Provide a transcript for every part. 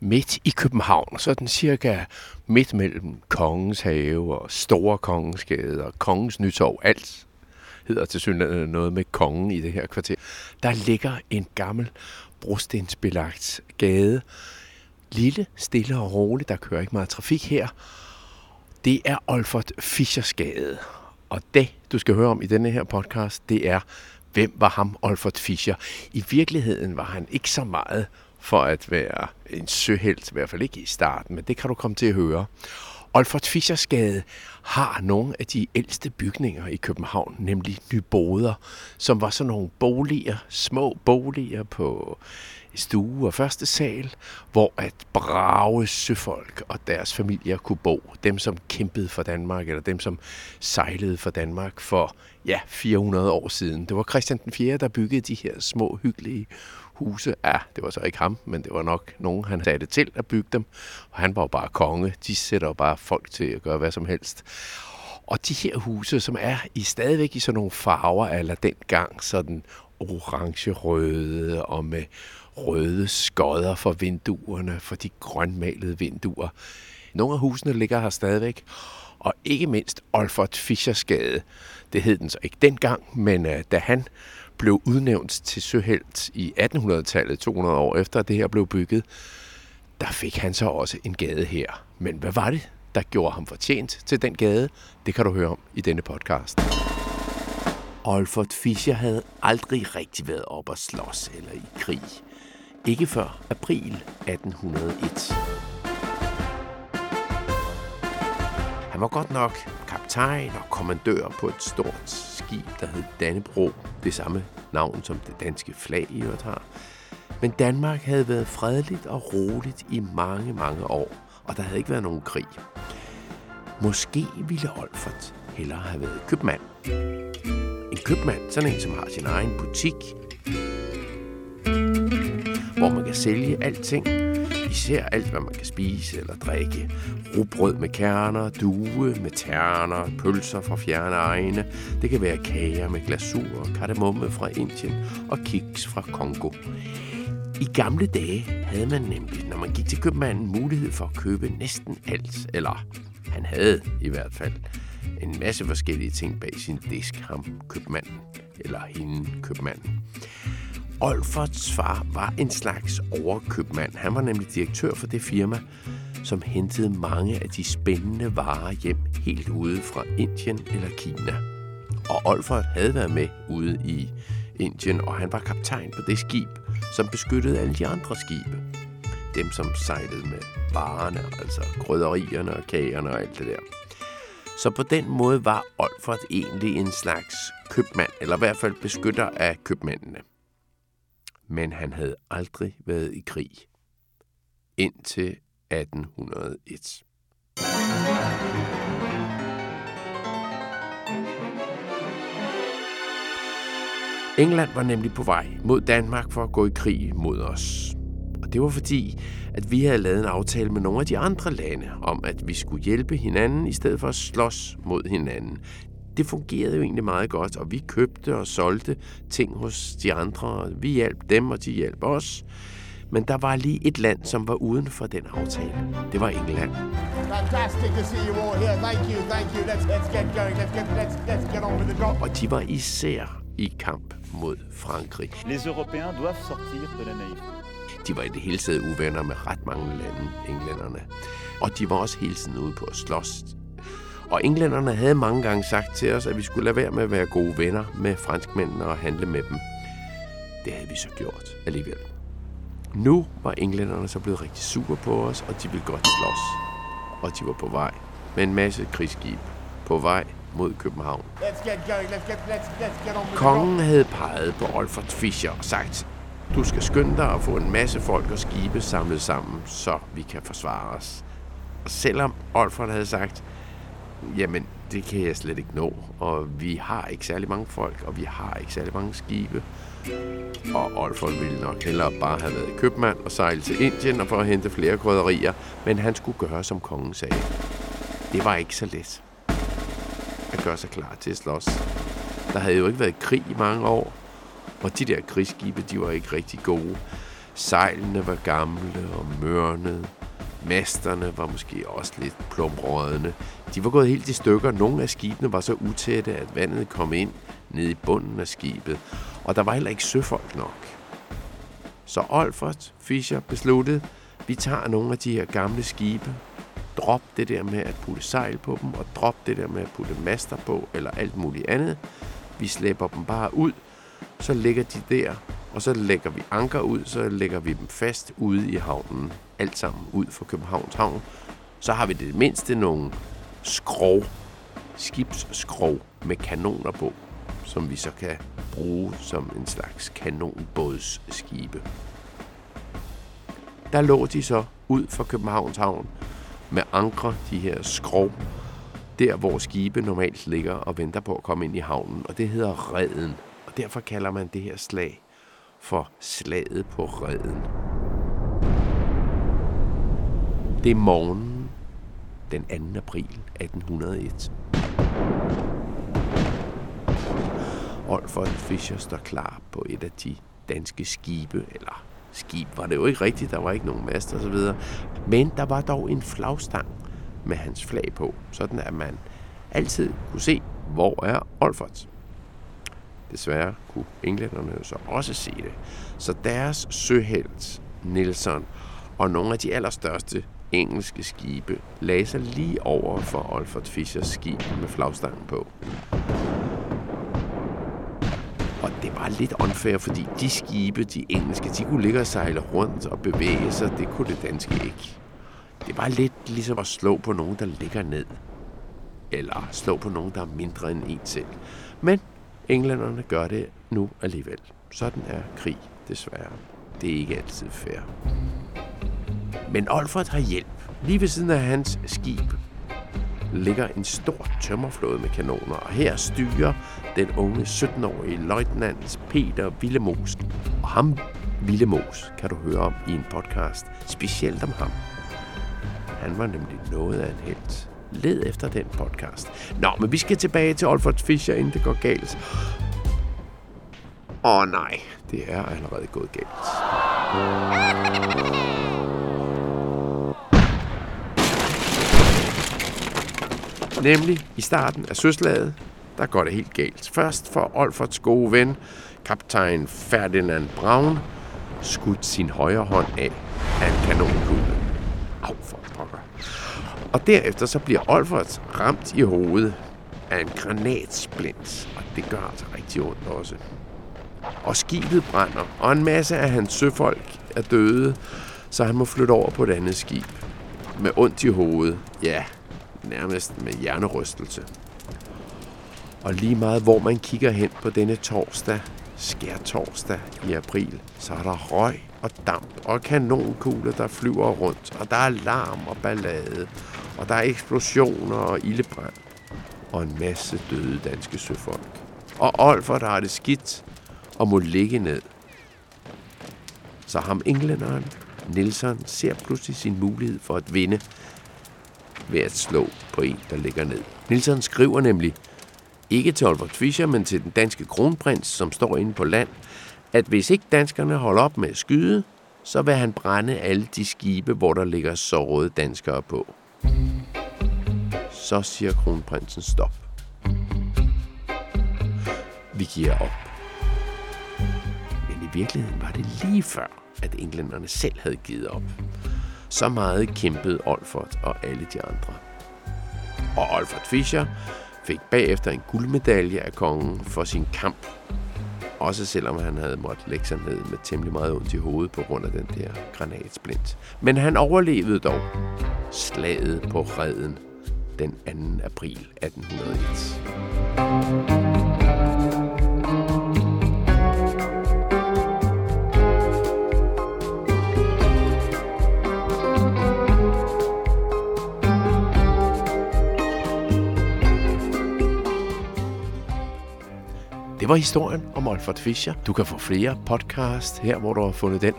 midt i København, sådan cirka midt mellem Kongens Have og Store Kongensgade og Kongens Nytorv, alt hedder til synligheden noget med kongen i det her kvarter. Der ligger en gammel brostensbelagt gade. Lille, stille og roligt, der kører ikke meget trafik her. Det er Olfert Fischers gade. Og det, du skal høre om i denne her podcast, det er, hvem var ham, Olfert Fischer? I virkeligheden var han ikke så meget for at være en søhelt, i hvert fald ikke i starten, men det kan du komme til at høre. Olfert Fischersgade har nogle af de ældste bygninger i København, nemlig Nyboder, som var sådan nogle boliger, små boliger på stue og første sal, hvor at brave søfolk og deres familier kunne bo. Dem, som kæmpede for Danmark, eller dem, som sejlede for Danmark for ja, 400 år siden. Det var Christian den 4., der byggede de her små, hyggelige huse. Ja, det var så ikke ham, men det var nok nogen, han satte til at bygge dem. Og han var jo bare konge. De sætter jo bare folk til at gøre hvad som helst. Og de her huse, som er i stadigvæk i sådan nogle farver, eller dengang sådan orange-røde og med røde skodder for vinduerne, for de grønmalede vinduer. Nogle af husene ligger her stadigvæk, og ikke mindst Olfert Fischersgade. Det hed den så ikke dengang, men øh, da han blev udnævnt til søhelt i 1800-tallet, 200 år efter det her blev bygget, der fik han så også en gade her. Men hvad var det, der gjorde ham fortjent til den gade? Det kan du høre om i denne podcast. Olfert Fischer havde aldrig rigtig været op at slås eller i krig. Ikke før april 1801. Han var godt nok kaptajn og kommandør på et stort skib, der hed Dannebro. Det samme navn som det danske flag i øvrigt har. Men Danmark havde været fredeligt og roligt i mange, mange år, og der havde ikke været nogen krig. Måske ville Olfert hellere have været købmand. En købmand, sådan en, som har sin egen butik, hvor man kan sælge alting, især alt, hvad man kan spise eller drikke. Rugbrød med kerner, due med terner, pølser fra fjerne egne. Det kan være kager med glasur, kardemomme fra Indien og kiks fra Kongo. I gamle dage havde man nemlig, når man gik til købmanden, mulighed for at købe næsten alt. Eller han havde i hvert fald en masse forskellige ting bag sin disk, ham købmanden. Eller hende købmanden. Olferts far var en slags overkøbmand. Han var nemlig direktør for det firma, som hentede mange af de spændende varer hjem helt ude fra Indien eller Kina. Og Olfert havde været med ude i Indien, og han var kaptajn på det skib, som beskyttede alle de andre skibe. Dem, som sejlede med varerne, altså krydderierne og kagerne og alt det der. Så på den måde var Olfert egentlig en slags købmand, eller i hvert fald beskytter af købmændene men han havde aldrig været i krig. Indtil 1801. England var nemlig på vej mod Danmark for at gå i krig mod os. Og det var fordi, at vi havde lavet en aftale med nogle af de andre lande om, at vi skulle hjælpe hinanden i stedet for at slås mod hinanden det fungerede jo egentlig meget godt, og vi købte og solgte ting hos de andre. Vi hjalp dem, og de hjalp os. Men der var lige et land, som var uden for den aftale. Det var England. Fantastic to see you all here. Thank you, thank you. Let's, let's get going. Let's get, let's, let's get on with the job. Og de var især i kamp mod Frankrig. Les Européens doivent sortir de la naïveté. De var i det hele taget uvenner med ret mange lande, englænderne. Og de var også hele tiden ude på at slås og englænderne havde mange gange sagt til os, at vi skulle lade være med at være gode venner med franskmændene og handle med dem. Det havde vi så gjort alligevel. Nu var englænderne så blevet rigtig sure på os, og de ville godt slås. Og de var på vej med en masse krigsskib på vej mod København. Kongen havde peget på Olfert Fischer og sagt, du skal skynde dig at få en masse folk og skibe samlet sammen, så vi kan forsvare os. Og selvom Olfert havde sagt, Jamen, det kan jeg slet ikke nå. Og vi har ikke særlig mange folk, og vi har ikke særlig mange skibe. Og Olfon ville nok hellere bare have været købmand og sejle til Indien og for at hente flere krydderier, men han skulle gøre, som kongen sagde. Det var ikke så let at gøre sig klar til at slås. Der havde jo ikke været krig i mange år, og de der krigsskibe, de var ikke rigtig gode. Sejlene var gamle, og mørnede, Masterne var måske også lidt plumrådende. De var gået helt i stykker. Nogle af skibene var så utætte, at vandet kom ind ned i bunden af skibet. Og der var heller ikke søfolk nok. Så Olfert Fischer besluttede, vi tager nogle af de her gamle skibe, drop det der med at putte sejl på dem, og drop det der med at putte master på, eller alt muligt andet. Vi slæber dem bare ud, så ligger de der, og så lægger vi anker ud, så lægger vi dem fast ude i havnen. Alt sammen ud for Københavns Havn. Så har vi det mindste nogle skrov, skibsskrov med kanoner på, som vi så kan bruge som en slags kanonbådsskibe. Der lå de så ud for Københavns Havn med ankre, de her skrov, der hvor skibe normalt ligger og venter på at komme ind i havnen, og det hedder Reden. Og derfor kalder man det her slag for slaget på Reden. Det er morgenen den 2. april 1801. Olfert Fischer står klar på et af de danske skibe, eller skib var det jo ikke rigtigt, der var ikke nogen mast og så videre. Men der var dog en flagstang med hans flag på, sådan at man altid kunne se, hvor er Olfert. Desværre kunne englænderne jo så også se det. Så deres søhelt, Nelson, og nogle af de allerstørste engelske skibe lagde sig lige over for Olfert Fischers skib med flagstangen på. Og det var lidt unfair, fordi de skibe, de engelske, de kunne ligge og sejle rundt og bevæge sig. Det kunne det danske ikke. Det var lidt ligesom at slå på nogen, der ligger ned. Eller slå på nogen, der er mindre end en selv. Men englænderne gør det nu alligevel. Sådan er krig, desværre. Det er ikke altid fair. Men Olfert har hjælp. Lige ved siden af hans skib ligger en stor tømmerflåde med kanoner, og her styrer den unge 17-årige løjtnant Peter Villemos. Og ham, Villemos, kan du høre om i en podcast specielt om ham. Han var nemlig noget af en helt. Led efter den podcast. Nå, men vi skal tilbage til Olfert Fischer, inden det går galt. Åh oh, nej, det er allerede gået galt. Nemlig i starten af søslaget, der går det helt galt. Først for Olferts gode ven, kaptajn Ferdinand Braun, skudt sin højre hånd af af en kanonkugle. Au for pokker. Og derefter så bliver Olfert ramt i hovedet af en granatsplint, og det gør altså rigtig ondt også. Og skibet brænder, og en masse af hans søfolk er døde, så han må flytte over på et andet skib. Med ondt i hovedet, ja, nærmest med hjernerystelse. Og lige meget hvor man kigger hen på denne torsdag, skær torsdag i april, så er der røg og damp og kanonkugler, der flyver rundt, og der er larm og ballade, og der er eksplosioner og ildebrand, og en masse døde danske søfolk. Og Olfer, der har det skidt og må ligge ned. Så ham englænderen, Nelson, ser pludselig sin mulighed for at vinde ved at slå på en, der ligger ned. Nielsen skriver nemlig, ikke til Oliver Fischer, men til den danske kronprins, som står inde på land, at hvis ikke danskerne holder op med at skyde, så vil han brænde alle de skibe, hvor der ligger sårede danskere på. Så siger kronprinsen stop. Vi giver op. Men i virkeligheden var det lige før, at englænderne selv havde givet op. Så meget kæmpede Olfert og alle de andre. Og Olfert Fischer fik bagefter en guldmedalje af kongen for sin kamp. Også selvom han havde måttet lægge sig ned med temmelig meget ondt i hovedet på grund af den der granatsplint. Men han overlevede dog slaget på Reden den 2. april 1801. Det var historien om Olfert Fischer. Du kan få flere podcast her, hvor du har fundet den.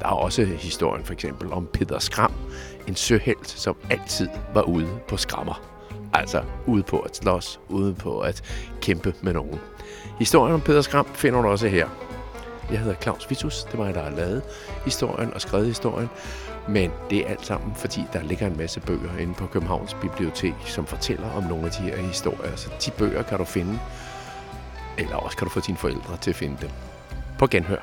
Der er også historien for eksempel om Peter Skram, en søhelt, som altid var ude på skrammer. Altså ude på at slås, ude på at kæmpe med nogen. Historien om Peter Skram finder du også her. Jeg hedder Claus Vitus, det var jeg, der har lavet historien og skrevet historien. Men det er alt sammen, fordi der ligger en masse bøger inde på Københavns Bibliotek, som fortæller om nogle af de her historier. Så de bøger kan du finde eller også kan du få dine forældre til at finde dem. På genhør.